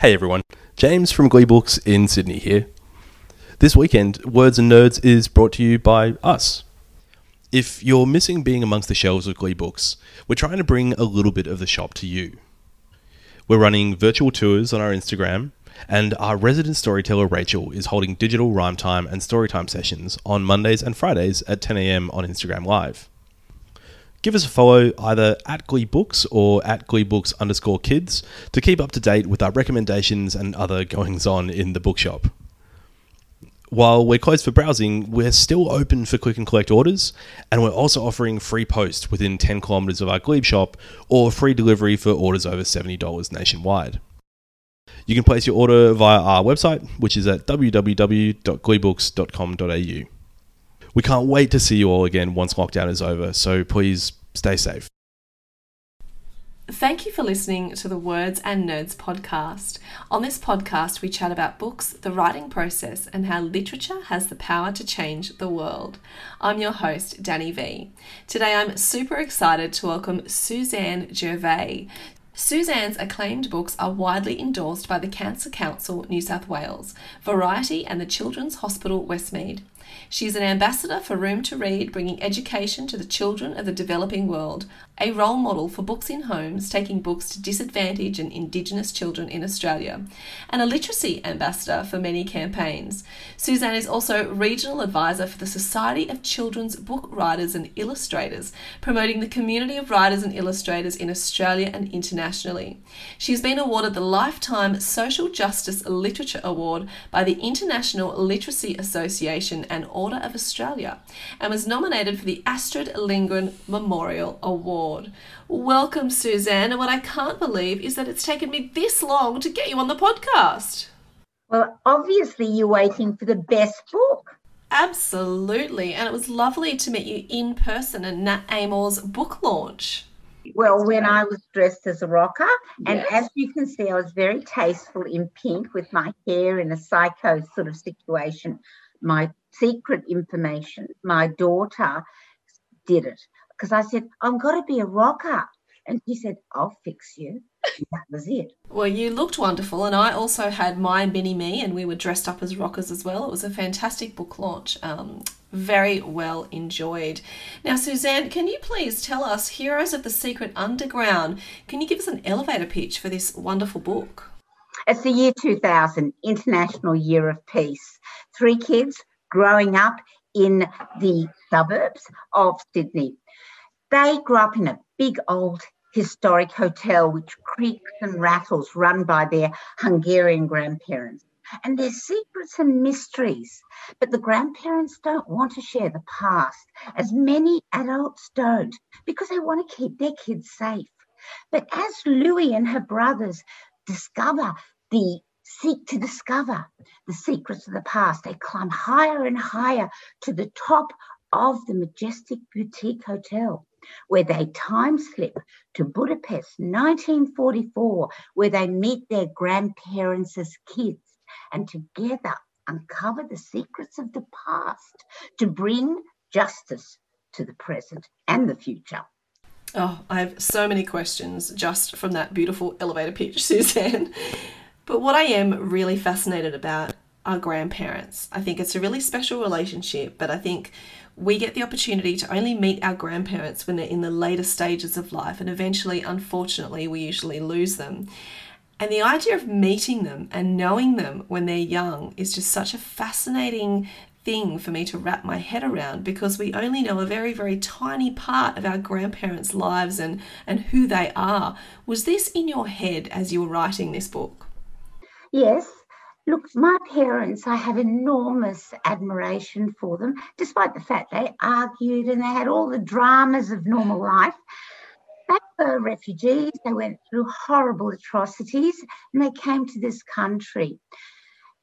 Hey everyone, James from Gleebooks in Sydney here. This weekend, Words and Nerds is brought to you by us. If you're missing being amongst the shelves of Gleebooks, we're trying to bring a little bit of the shop to you. We're running virtual tours on our Instagram, and our resident storyteller Rachel is holding digital rhyme time and storytime sessions on Mondays and Fridays at 10am on Instagram Live. Give us a follow either at Gleebooks or at Gleebooks underscore kids to keep up to date with our recommendations and other goings on in the bookshop. While we're closed for browsing, we're still open for click and collect orders, and we're also offering free post within 10 kilometres of our Glebe shop or free delivery for orders over $70 nationwide. You can place your order via our website, which is at www.gleebooks.com.au. We can't wait to see you all again once lockdown is over, so please stay safe. Thank you for listening to the Words and Nerds podcast. On this podcast, we chat about books, the writing process, and how literature has the power to change the world. I'm your host, Dani Vee. Today, I'm super excited to welcome Susanne Gervay. Susanne's acclaimed books are widely endorsed by the Cancer Council New South Wales, Variety, and the Children's Hospital Westmead. She is an ambassador for Room to Read, bringing education to the children of the developing world, a role model for books in homes, taking books to disadvantaged and Indigenous children in Australia, and a literacy ambassador for many campaigns. Susanne is also regional advisor for the Society of Children's Book Writers and Illustrators, promoting the community of writers and illustrators in Australia and internationally. She has been awarded the Lifetime Social Justice Literature Award by the International Literacy Association and Order of Australia, and was nominated for the Astrid Lindgren Memorial Award. Welcome, Susanne. And what I can't believe is that it's taken me this long to get you on the podcast. Well, obviously, you're waiting for the best book. Absolutely. And it was lovely to meet you in person at Nat Amoore's book launch. Well, when I was dressed as a rocker, and Yes. as you can see, I was very tasteful in pink with my hair in a psycho sort of situation. My secret information, my daughter did it because I said, I'm going to be a rocker. And she said, I'll fix you. That was it. Well, you looked wonderful, and I also had my mini me, and we were dressed up as rockers as well. It was a fantastic book launch, um, very well enjoyed. Now, Susanne, can you please tell us, Heroes of the Secret Underground, can you give us an elevator pitch for this wonderful book? It's the year 2000, International Year of Peace. Three kids growing up in the suburbs of Sydney. They grew up in a big old historic hotel which creaks and rattles, run by their Hungarian grandparents. and there's secrets and mysteries. But the grandparents don't want to share the past, as many adults don't, because they want to keep their kids safe. But as Louie and her brothers discover the seek to discover the secrets of the past, they climb higher and higher to the top of the majestic boutique hotel where they time slip to Budapest 1944, where they meet their grandparents as kids and together uncover the secrets of the past to bring justice to the present and the future. Oh, I have so many questions just from that beautiful elevator pitch, Susanne. But what I am really fascinated about are grandparents. I think it's a really special relationship, but I think we get the opportunity to only meet our grandparents when they're in the later stages of life, and eventually, unfortunately, we usually lose them. And the idea of meeting them and knowing them when they're young is just such a fascinating thing for me to wrap my head around because we only know a very, very tiny part of our grandparents' lives and, and who they are. Was this in your head as you were writing this book? Yes, Look, my parents, I have enormous admiration for them, despite the fact they argued and they had all the dramas of normal life. They were refugees, they went through horrible atrocities, and they came to this country.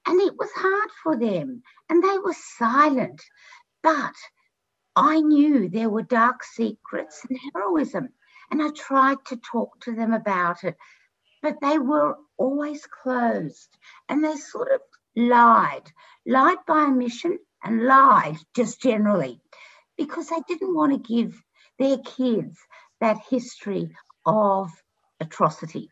And it was hard for them, and they were silent. But I knew there were dark secrets and heroism, and I tried to talk to them about it but they were always closed and they sort of lied, lied by omission and lied just generally because they didn't want to give their kids that history of atrocity.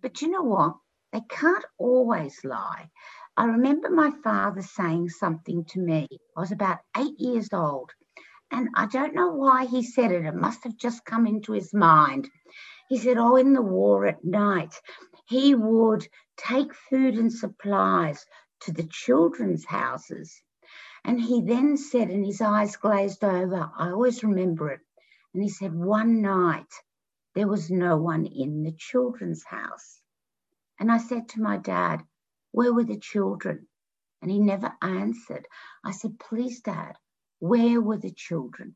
But you know what? They can't always lie. I remember my father saying something to me. I was about eight years old, and I don't know why he said it. It must have just come into his mind. He said, Oh, in the war at night, he would take food and supplies to the children's houses. And he then said, and his eyes glazed over, I always remember it. And he said, One night there was no one in the children's house. And I said to my dad, Where were the children? And he never answered. I said, Please, dad, where were the children?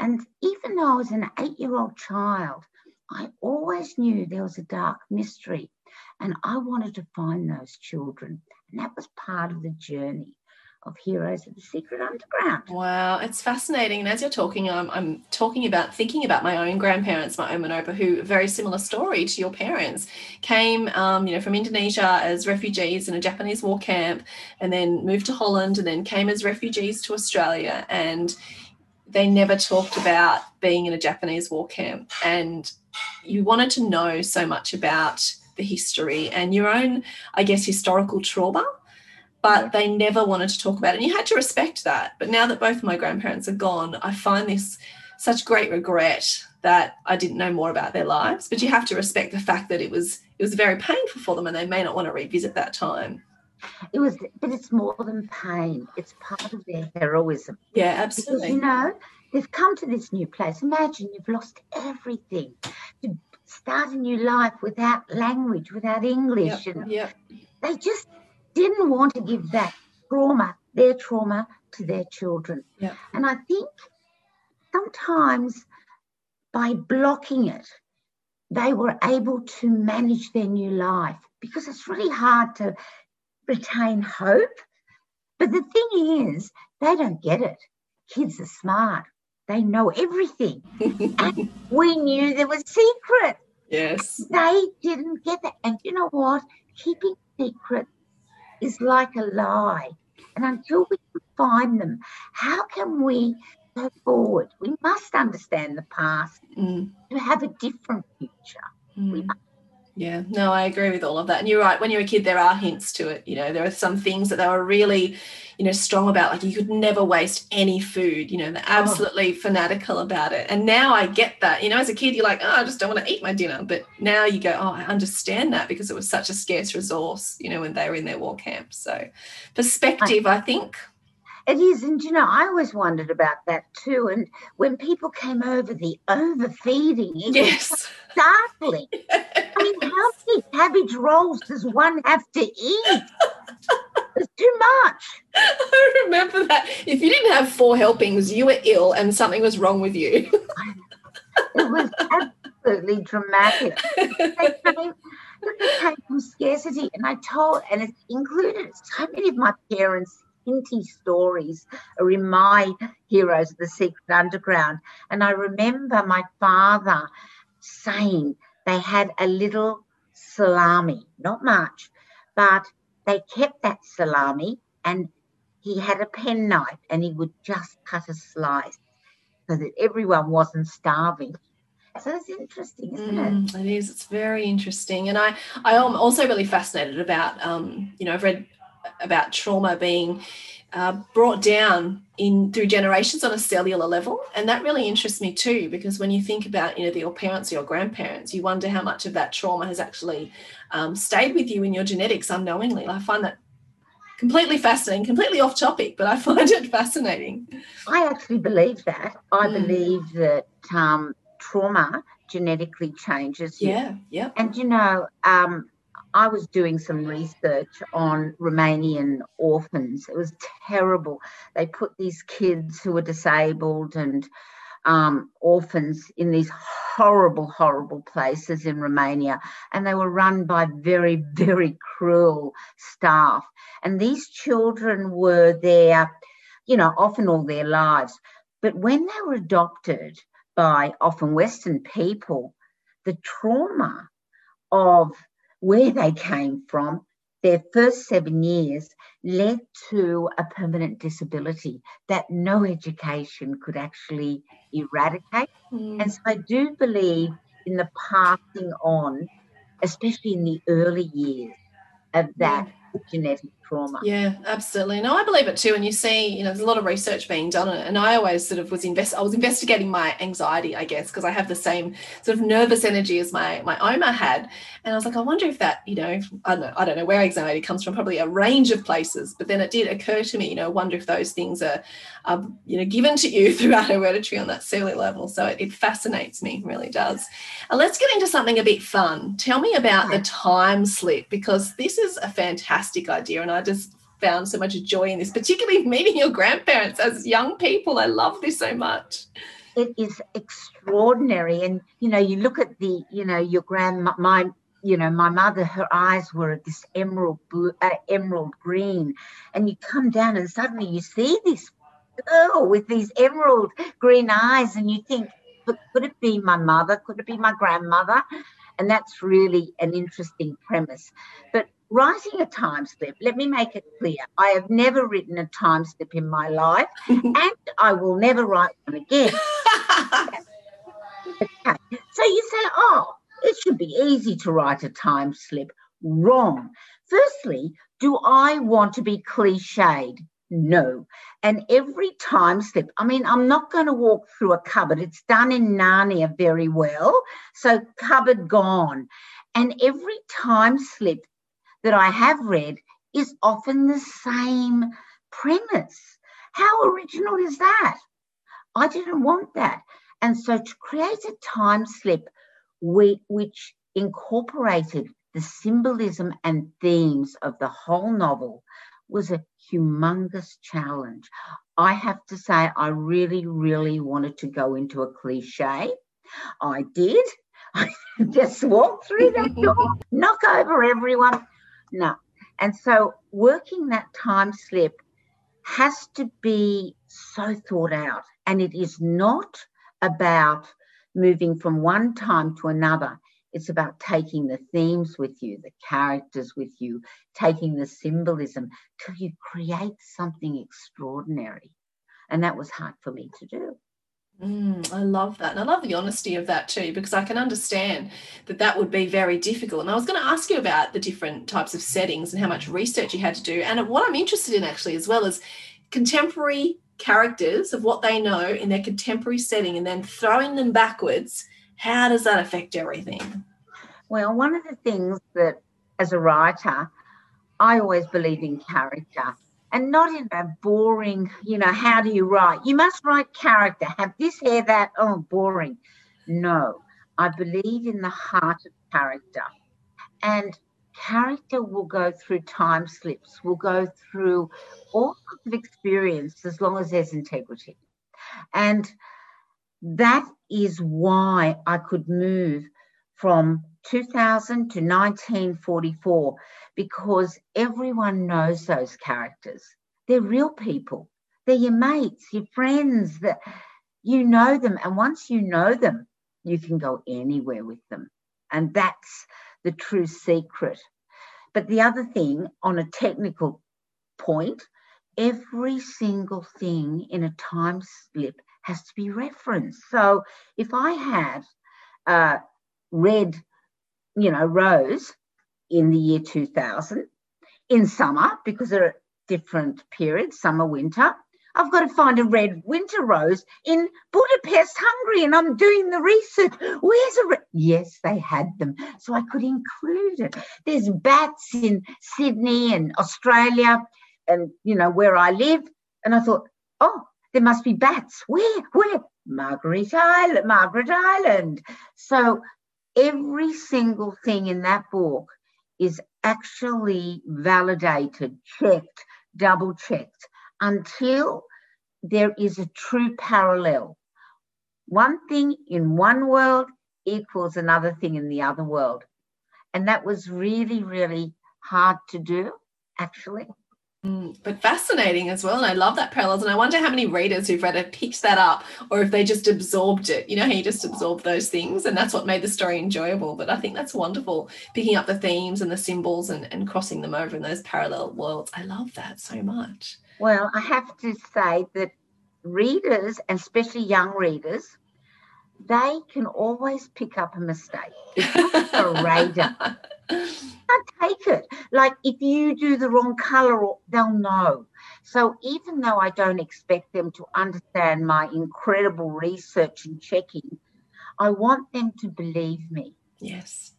And even though I was an eight year old child, I always knew there was a dark mystery and I wanted to find those children. And that was part of the journey of Heroes of the Secret Underground. Wow, it's fascinating. And as you're talking, I'm, I'm talking about thinking about my own grandparents, my Oma and Opa, who very similar story to your parents, came, um, you know, from Indonesia as refugees in a Japanese war camp, and then moved to Holland, and then came as refugees to Australia, and they never talked about being in a Japanese war camp. And you wanted to know so much about the history and your own, I guess, historical trauma, but they never wanted to talk about it. And you had to respect that. But now that both of my grandparents are gone, I find this such great regret that I didn't know more about their lives. But you have to respect the fact that it was it was very painful for them and they may not want to revisit that time. It was, but it's more than pain. It's part of their heroism. Yeah, absolutely. Because, you know, they've come to this new place. Imagine you've lost everything to start a new life without language, without English. Yep, and yep. they just didn't want to give that trauma, their trauma, to their children. Yep. And I think sometimes by blocking it, they were able to manage their new life because it's really hard to retain hope. But the thing is, they don't get it. Kids are smart. They know everything. and we knew there was secret. Yes. They didn't get that. And you know what? Keeping secret is like a lie. And until we can find them, how can we go forward? We must understand the past Mm. to have a different future. We must Yeah, no, I agree with all of that. And you're right, when you're a kid, there are hints to it. You know, there are some things that they were really, you know, strong about. Like you could never waste any food. You know, they're oh. absolutely fanatical about it. And now I get that. You know, as a kid, you're like, oh, I just don't want to eat my dinner. But now you go, oh, I understand that because it was such a scarce resource, you know, when they were in their war camp. So perspective, I think. It is, and you know, I always wondered about that too. And when people came over, the overfeeding, it Yes. was startling. I mean, how many cabbage rolls does one have to eat? It's too much. I remember that. If you didn't have four helpings, you were ill and something was wrong with you. It was absolutely dramatic. They came, it came from scarcity, and I told, and it included so many of my parents' hinty stories are in my Heroes of the Secret Underground. And I remember my father saying they had a little salami, not much, but they kept that salami and he had a penknife and he would just cut a slice so that everyone wasn't starving. So it's interesting, isn't it? Mm, it is. It's very interesting, and I I am also really fascinated about um, you know I've read about trauma being uh, brought down in through generations on a cellular level, and that really interests me too because when you think about you know your parents or your grandparents, you wonder how much of that trauma has actually um, stayed with you in your genetics unknowingly. I find that completely fascinating, completely off topic, but I find it fascinating. I actually believe that. I Mm. believe that um, trauma genetically changes you. Yeah, yeah. And you know, um, I was doing some research on Romanian orphans. It was terrible. They put these kids who were disabled and um, orphans in these horrible, horrible places in Romania, and they were run by very, very cruel staff. And these children were there, you know, often all their lives. But when they were adopted by often Western people, the trauma of where they came from, their first seven years led to a permanent disability that no education could actually eradicate. Mm. And so I do believe in the passing on, especially in the early years, of that genetic trauma. Yeah, absolutely. No, I believe it too. And you see, you know, there's a lot of research being done. And I always sort of was invest I was investigating my anxiety, I guess, because I have the same sort of nervous energy as my my Oma had. And I was like, I wonder if that, you know, I don't know, I don't know where anxiety comes from, probably a range of places. But then it did occur to me, you know, I wonder if those things are, are you know, given to you throughout hereditary on that cellular level. So it, it fascinates me, really does. And let's get into something a bit fun. Tell me about the time slip because this is a fantastic idea, and I just found so much joy in this, particularly meeting your grandparents. As young people. I love this so much. it is extraordinary. And you know you look at the you know your grandma my you know my mother her eyes were this emerald blue uh, emerald green. And you come down and suddenly you see this girl with these emerald green eyes and you think but could it be my mother? Could it be my grandmother? And that's really an interesting premise. But writing a time slip let me make it clear i have never written a time slip in my life and i will never write one again Okay. So you say, oh, it should be easy to write a time slip. Wrong. Firstly, do I want to be cliched? No. And every time slip, I mean, I'm not going to walk through a cupboard. It's done in Narnia very well. So, cupboard gone. And every time slip that I have read is often the same premise. How original is that? I didn't want that. And so to create a time slip which incorporated the symbolism and themes of the whole novel was a humongous challenge. I have to say, I really, really wanted to go into a cliche. I did. I just walked through that door, knock over everyone. No. And so working that time slip has to be so thought out. And it is not about moving from one time to another. It's about taking the themes with you, the characters with you, taking the symbolism till you create something extraordinary. And that was hard for me to do. Mm, I love that. And I love the honesty of that too, because I can understand that that would be very difficult. And I was going to ask you about the different types of settings and how much research you had to do. And what I'm interested in actually, as well is contemporary characters of what they know in their contemporary setting and then throwing them backwards, how does that affect everything? Well, one of the things that as a writer, I always believe in character and not in a boring, you know, how do you write? You must write character, have this, hair, that, oh, boring. No, I believe in the heart of character. And character will go through time slips, will go through all sorts of experience as long as there's integrity. And that is why I could move from 2000 to 1944 because everyone knows those characters. They're real people. They're your mates, your friends, that you know them. And once you know them, you can go anywhere with them. And that's the true secret. But the other thing, on a technical point, every single thing in a time slip has to be referenced. So if I had a red, you know, rose in the year 2000 in summer, because there are different periods, summer, winter, I've got to find a red winter rose in Budapest, Hungary, and I'm doing the research. Where's a red? Yes, they had them, so I could include it. There's bats in Sydney and Australia, and you know where I live, and I thought, oh, there must be bats. Where? Where? Margaret Island, Margaret Island. So every single thing in that book is actually validated, checked, double checked until there is a true parallel. One thing in one world equals another thing in the other world. And that was really, really hard to do, actually. Mm, but fascinating as well. And I love that parallels. And I wonder how many readers who've read it picked that up or if they just absorbed it. You know how you just absorb those things and that's what made the story enjoyable. But I think that's wonderful, picking up the themes and the symbols and, and crossing them over in those parallel worlds. I love that so much. Well, I have to say that readers, and especially young readers, they can always pick up a mistake. It's a radar. I take it. Like if you do the wrong color, they'll know. So even though I don't expect them to understand my incredible research and checking, I want them to believe me. Yes.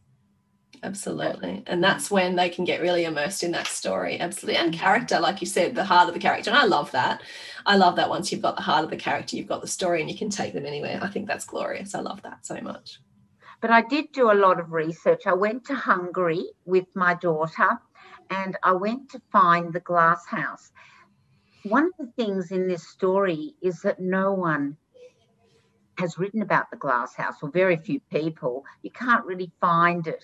Absolutely. And that's when they can get really immersed in that story. Absolutely. And mm-hmm. character, like you said, the heart of the character. And I love that. I love that once you've got the heart of the character, you've got the story and you can take them anywhere. I think that's glorious. I love that so much. But I did do a lot of research. I went to Hungary with my daughter and I went to find the glass house. One of the things in this story is that no one has written about the glass house, or very few people. You can't really find it.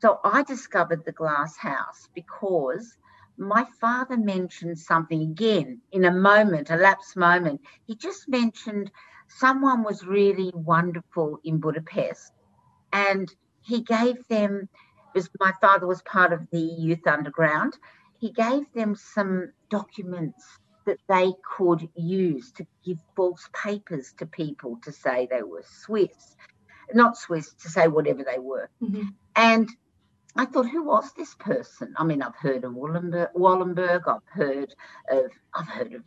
So I discovered the glass house because my father mentioned something again in a moment, a lapse moment. He just mentioned someone was really wonderful in Budapest and he gave them was my father was part of the youth underground he gave them some documents that they could use to give false papers to people to say they were swiss not swiss to say whatever they were mm-hmm. and I thought, who was this person? I mean, I've heard of Wallenberg, Wallenberg I've heard of, I've heard of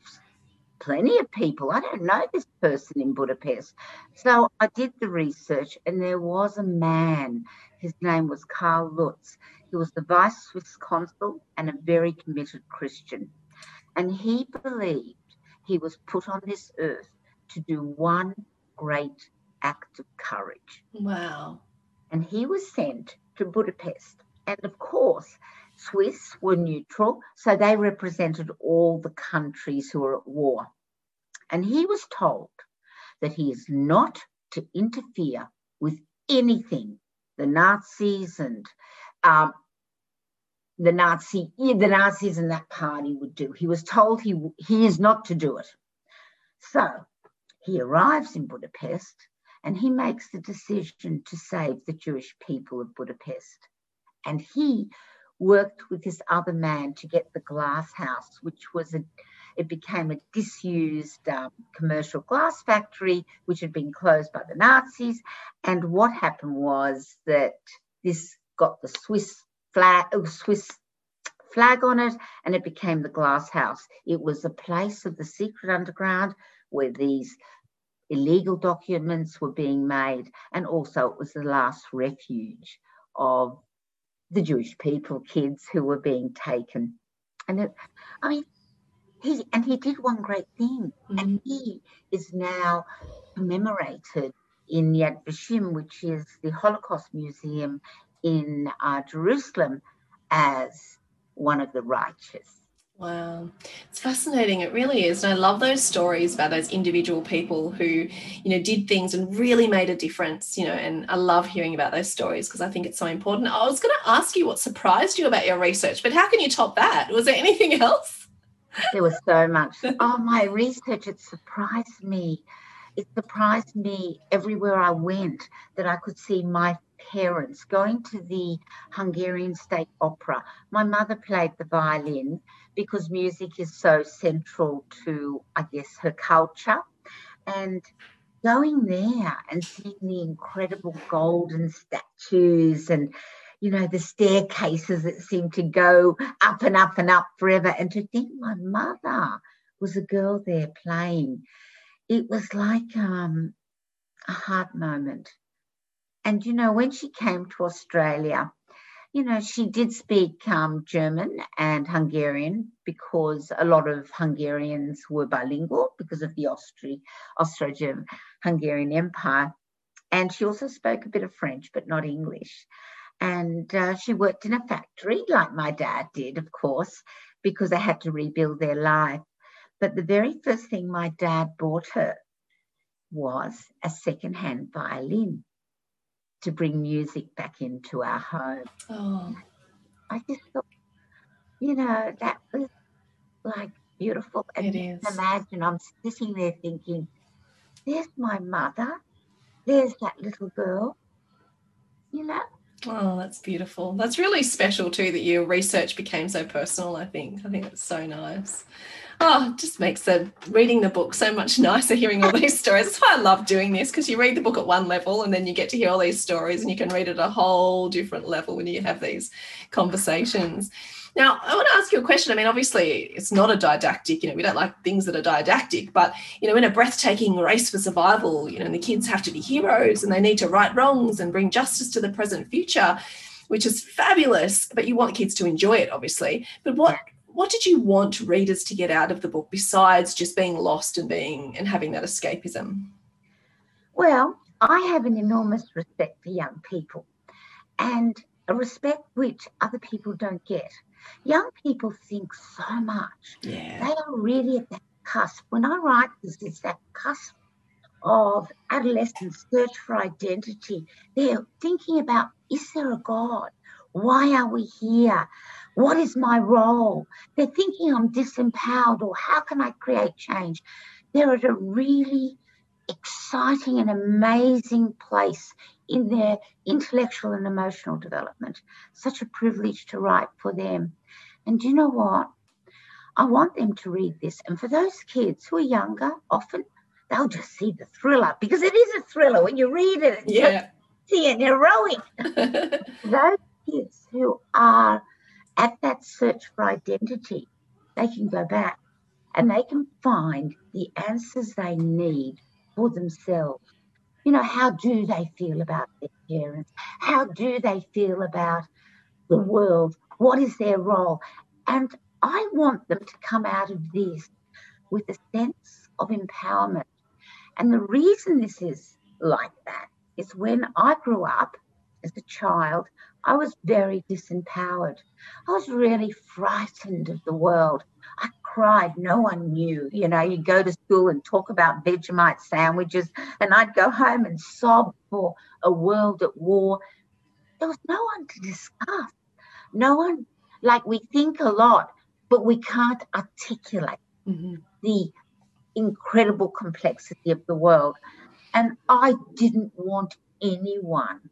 plenty of people. I don't know this person in Budapest. So I did the research, and there was a man. His name was Carl Lutz. He was the vice Swiss consul and a very committed Christian. And he believed he was put on this earth to do one great act of courage. Wow. And he was sent to Budapest. And of course, Swiss were neutral, so they represented all the countries who were at war. And he was told that he is not to interfere with anything the Nazis and um, the Nazi, the Nazis and that party would do. He was told he he is not to do it. So he arrives in Budapest and he makes the decision to save the Jewish people of Budapest. And he worked with this other man to get the glass house, which was a it became a disused um, commercial glass factory, which had been closed by the Nazis. And what happened was that this got the Swiss flag, uh, Swiss flag on it, and it became the glass house. It was a place of the secret underground where these illegal documents were being made, and also it was the last refuge of the Jewish people, kids who were being taken. And it, I mean, he and he did one great thing, mm-hmm. and he is now commemorated in Yad Vashem, which is the Holocaust Museum in uh, Jerusalem, as one of the righteous. Wow. It's fascinating. It really is. And I love those stories about those individual people who, you know, did things and really made a difference, you know, and I love hearing about those stories because I think it's so important. I was going to ask you what surprised you about your research, but how can you top that? Was there anything else? There was so much. Oh, my research, it surprised me. It surprised me everywhere I went that I could see my parents going to the Hungarian State Opera. My mother played the violin because music is so central to, I guess, her culture. And going there and seeing the incredible golden statues and you know the staircases that seem to go up and up and up forever and to think my mother was a girl there playing it was like um, a hard moment and you know when she came to australia you know, she did speak um, German and Hungarian because a lot of Hungarians were bilingual because of the Austro-Hungarian Empire. And she also spoke a bit of French, but not English. And uh, she worked in a factory, like my dad did, of course, because they had to rebuild their life. But the very first thing my dad bought her was a second-hand violin to bring music back into our home. Oh. I just thought, you know, that was like beautiful. And it is. Imagine I'm sitting there thinking, there's my mother, there's that little girl, you know. Oh, that's beautiful. That's really special too that your research became so personal, I think. I think that's so nice oh, just makes the reading the book so much nicer hearing all these stories. That's why I love doing this because you read the book at one level and then you get to hear all these stories and you can read it at a whole different level when you have these conversations. Now, I want to ask you a question. I mean, obviously, it's not a didactic, you know, we don't like things that are didactic, but, you know, in a breathtaking race for survival, you know, the kids have to be heroes and they need to right wrongs and bring justice to the present future, which is fabulous, but you want kids to enjoy it, obviously. But what what did you want readers to get out of the book besides just being lost and being and having that escapism? Well, I have an enormous respect for young people and a respect which other people don't get. Young people think so much. Yeah. They are really at that cusp. When I write this, it's that cusp of adolescents' search for identity. They're thinking about is there a God? Why are we here? What is my role? They're thinking I'm disempowered or how can I create change? They're at a really exciting and amazing place in their intellectual and emotional development. Such a privilege to write for them. And do you know what? I want them to read this. And for those kids who are younger, often they'll just see the thriller because it is a thriller when you read it. It's yeah. See an heroic. those kids who are at that search for identity, they can go back and they can find the answers they need for themselves. You know, how do they feel about their parents? How do they feel about the world? What is their role? And I want them to come out of this with a sense of empowerment. And the reason this is like that is when I grew up as a child, I was very disempowered. I was really frightened of the world. I cried. No one knew. You know, you'd go to school and talk about Vegemite sandwiches, and I'd go home and sob for a world at war. There was no one to discuss. No one, like we think a lot, but we can't articulate mm-hmm. the incredible complexity of the world. And I didn't want anyone,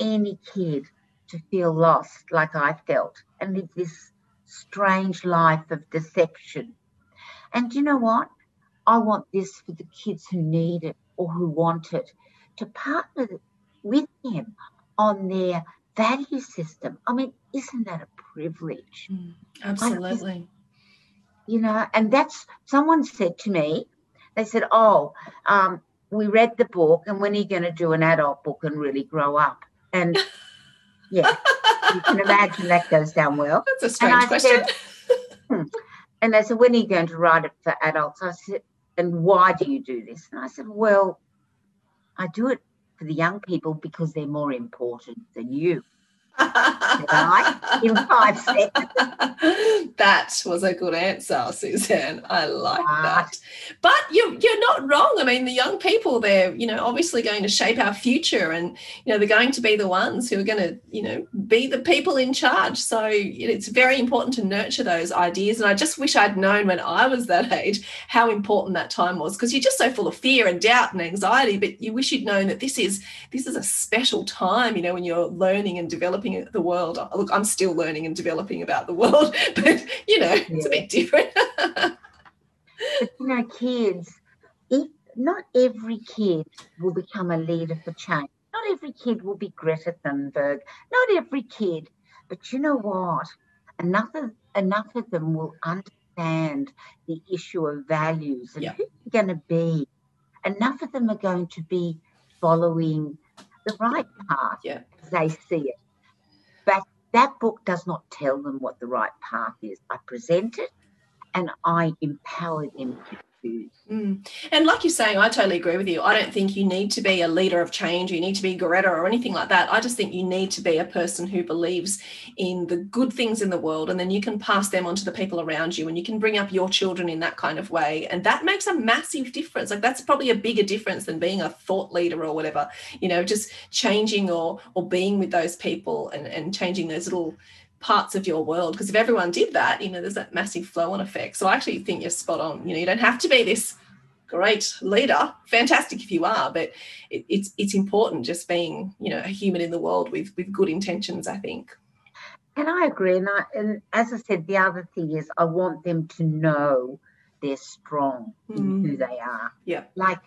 any kid, to feel lost like I felt and live this strange life of deception. And you know what? I want this for the kids who need it or who want it to partner with him on their value system. I mean, isn't that a privilege? Mm, absolutely. you know, and that's someone said to me, they said, Oh, um, we read the book, and when are you going to do an adult book and really grow up? And yeah, you can imagine that goes down well. That's a strange question. Said, hmm. And they said, when are you going to write it for adults? I said, and why do you do this? And I said, well, I do it for the young people because they're more important than you. Right? In five seconds. that was a good answer, Susanne. I like that. But you're you're not wrong. I mean, the young people, they're, you know, obviously going to shape our future and, you know, they're going to be the ones who are going to, you know, be the people in charge. So it's very important to nurture those ideas. And I just wish I'd known when I was that age how important that time was because you're just so full of fear and doubt and anxiety. But you wish you'd known that this is this is a special time, you know, when you're learning and developing the world. Look, I'm still learning and developing about the world, but you know, it's a bit different. but you know, kids, if not every kid will become a leader for change. Not every kid will be Greta Thunberg. Not every kid. But you know what? Enough of enough of them will understand the issue of values and Yeah. who they're going to be. Enough of them are going to be following the right path Yeah. as they see it. But that book does not tell them what the right path is. I present it and I empower them to. Mm. And like you're saying, I totally agree with you. I don't think you need to be a leader of change, you need to be Greta or anything like that. I just think you need to be a person who believes in the good things in the world, and then you can pass them on to the people around you, and you can bring up your children in that kind of way. And that makes a massive difference. Like that's probably a bigger difference than being a thought leader or whatever, you know, just changing or or being with those people and, and changing those little parts of your world because if everyone did that you know there's that massive flow on effect so i actually think you're spot on you know you don't have to be this great leader fantastic if you are but it, it's it's important just being you know a human in the world with with good intentions i think And I agree. And, I, and as I said, the other thing is I want them to know they're strong in who Mm. they are. Yeah. Like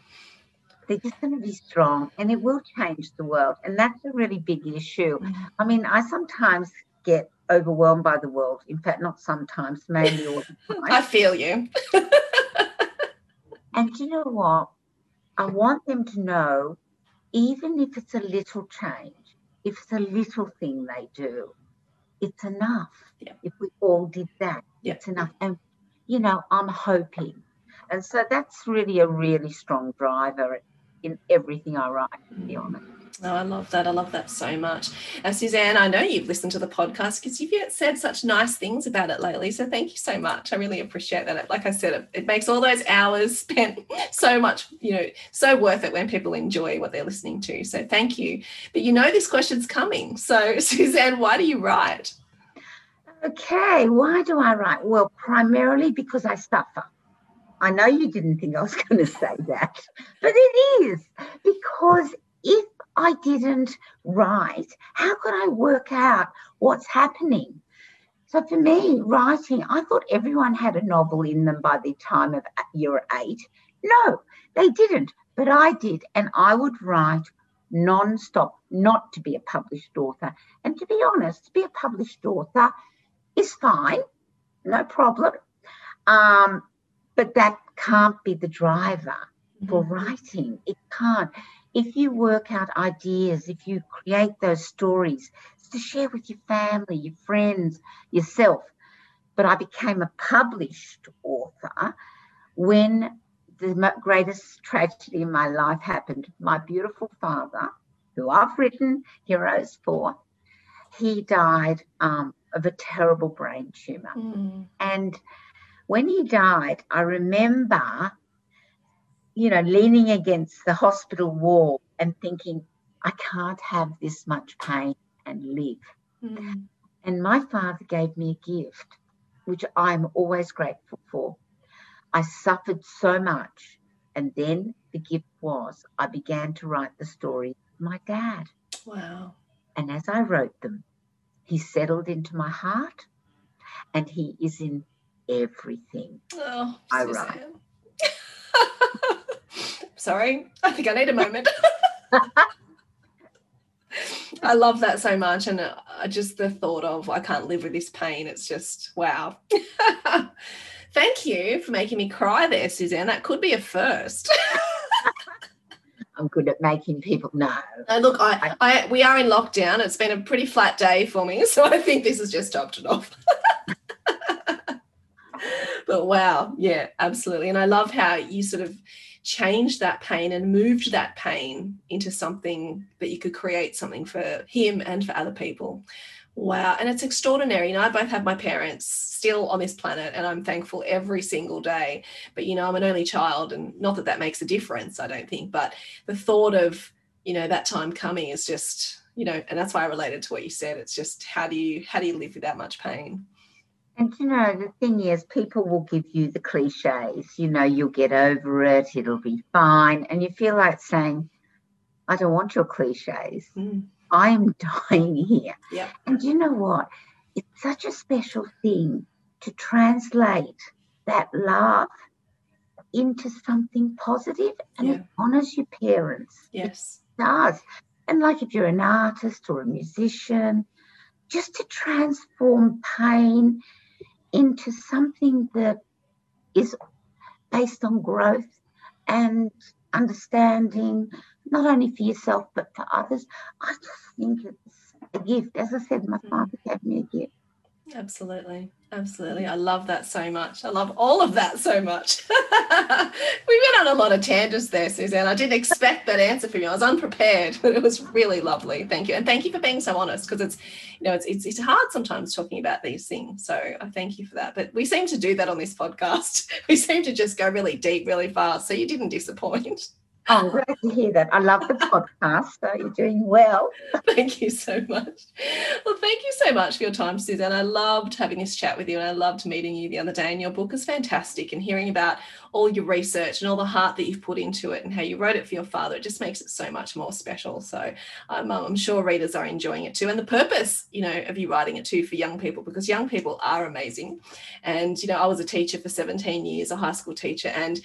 they're just going to be strong and it will change the world. And that's a really big issue. I mean, I sometimes get overwhelmed by the world. In fact, not sometimes, mainly all the time. i feel you And you know what? I want them to know, even if it's a little change, if it's a little thing they do, it's enough. Yeah. If we all did that, Yeah. it's enough. And, you know, I'm hoping. And so that's really a really strong driver in everything I write, to be mm. honest. Oh, I love that. I love that so much. Uh, Susanne, I know you've listened to the podcast because you've said such nice things about it lately. So thank you so much. I really appreciate that. Like I said, it, it makes all those hours spent so much, you know, so worth it when people enjoy what they're listening to. So thank you. But you know, this question's coming. So, Susanne, why do you write? Okay, why do I write? Well, primarily because I suffer. I know you didn't think I was going to say that, but it is because if I didn't write, how could I work out what's happening? So for me, writing, I thought everyone had a novel in them by the time of year eight. No, they didn't, but I did, and I would write non-stop, not to be a published author. And to be honest, to be a published author is fine, no problem. Um, but that can't be the driver for writing. It can't. If you work out ideas, if you create those stories, it's to share with your family, your friends, yourself. But I became a published author when the greatest tragedy in my life happened. My beautiful father, who I've written Heroes for, he died um, of a terrible brain tumor. And when he died, I remember, you know, leaning against the hospital wall and thinking, I can't have this much pain and live. Hmm. And my father gave me a gift, which I'm always grateful for. I suffered so much. And then the gift was I began to write the story of my dad. Wow. And as I wrote them, he settled into my heart and he is in everything. Oh, I write. Sorry, I think I need a moment. I love that so much, and uh, just the thought of I can't live with this pain. It's just wow. Thank you for making me cry there, Susanne. That could be a first. I'm good at making people know. Uh, look, I, I, we are in lockdown. It's been a pretty flat day for me, so I think this has just topped it off. but wow, yeah, absolutely. And I love how you sort of changed that pain and moved that pain into something that you could create something for him and for other people. Wow. And it's extraordinary. You know, I both have my parents still on this planet and I'm thankful every single day. But, you know, I'm an only child and not that that makes a difference, I don't think. But the thought of, you know, that time coming is just, you know, and that's why I related to what you said. It's just how do you, how do you live with that much pain? And you know, the thing is, people will give you the cliches, you know, you'll get over it, it'll be fine. And you feel like saying, I don't want your cliches. Mm. I'm dying here. Yeah. And you know what? It's such a special thing to translate that love into something positive and Yeah. it honors your parents. Yes. It does. And like if you're an artist or a musician, just to transform pain into something that is based on growth and understanding, not only for yourself but for others. I just think it's a gift. As I said, my mm-hmm. father gave me a gift. Absolutely. Absolutely. I love that so much. I love all of that so much. we went on a lot of tangents there, Susanne. I didn't expect that answer from you. I was unprepared, but it was really lovely. Thank you. And thank you for being so honest because it's, you know, it's, it's, it's hard sometimes talking about these things. So I thank you for that. But we seem to do that on this podcast. We seem to just go really deep, really fast. So you didn't disappoint. Oh, I'm glad to hear that. I love the podcast. So you're doing well. Thank you so much. Well, thank you so much for your time, Susanne. I loved having this chat with you and I loved meeting you the other day. And your book is fantastic and hearing about all your research and all the heart that you've put into it and how you wrote it for your father, it just makes it so much more special. So um, I'm sure readers are enjoying it too. And the purpose, you know, of you writing it too for young people, because young people are amazing. And, you know, I was a teacher for 17 years, a high school teacher, and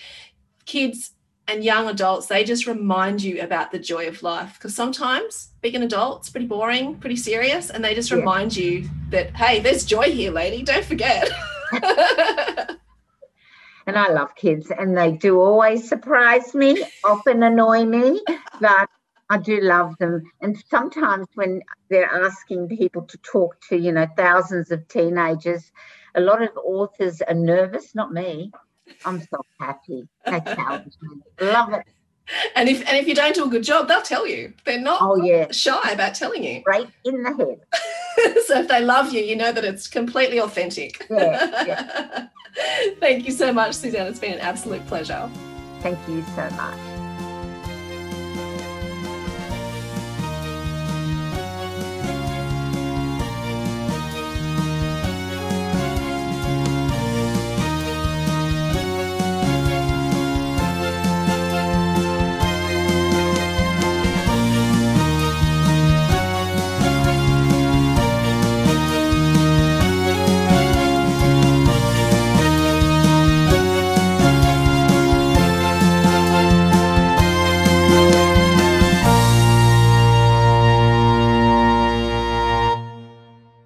kids and young adults, they just remind you about the joy of life. Because sometimes being an adult's pretty boring, pretty serious, and they just Yeah. remind you that, hey, there's joy here, lady. Don't forget. And I love kids, and they do always surprise me, often annoy me, but I do love them. And sometimes when they're asking people to talk to, you know, thousands of teenagers, a lot of authors are nervous, not me. I'm so happy. They challenge me. Love it. and if and if you don't do a good job, they'll tell you. They're not Oh, yeah. shy about telling you. Right in the head. so if they love you, you know that it's completely authentic. Yeah, Thank you so much, Susanne. It's been an absolute pleasure. Thank you so much.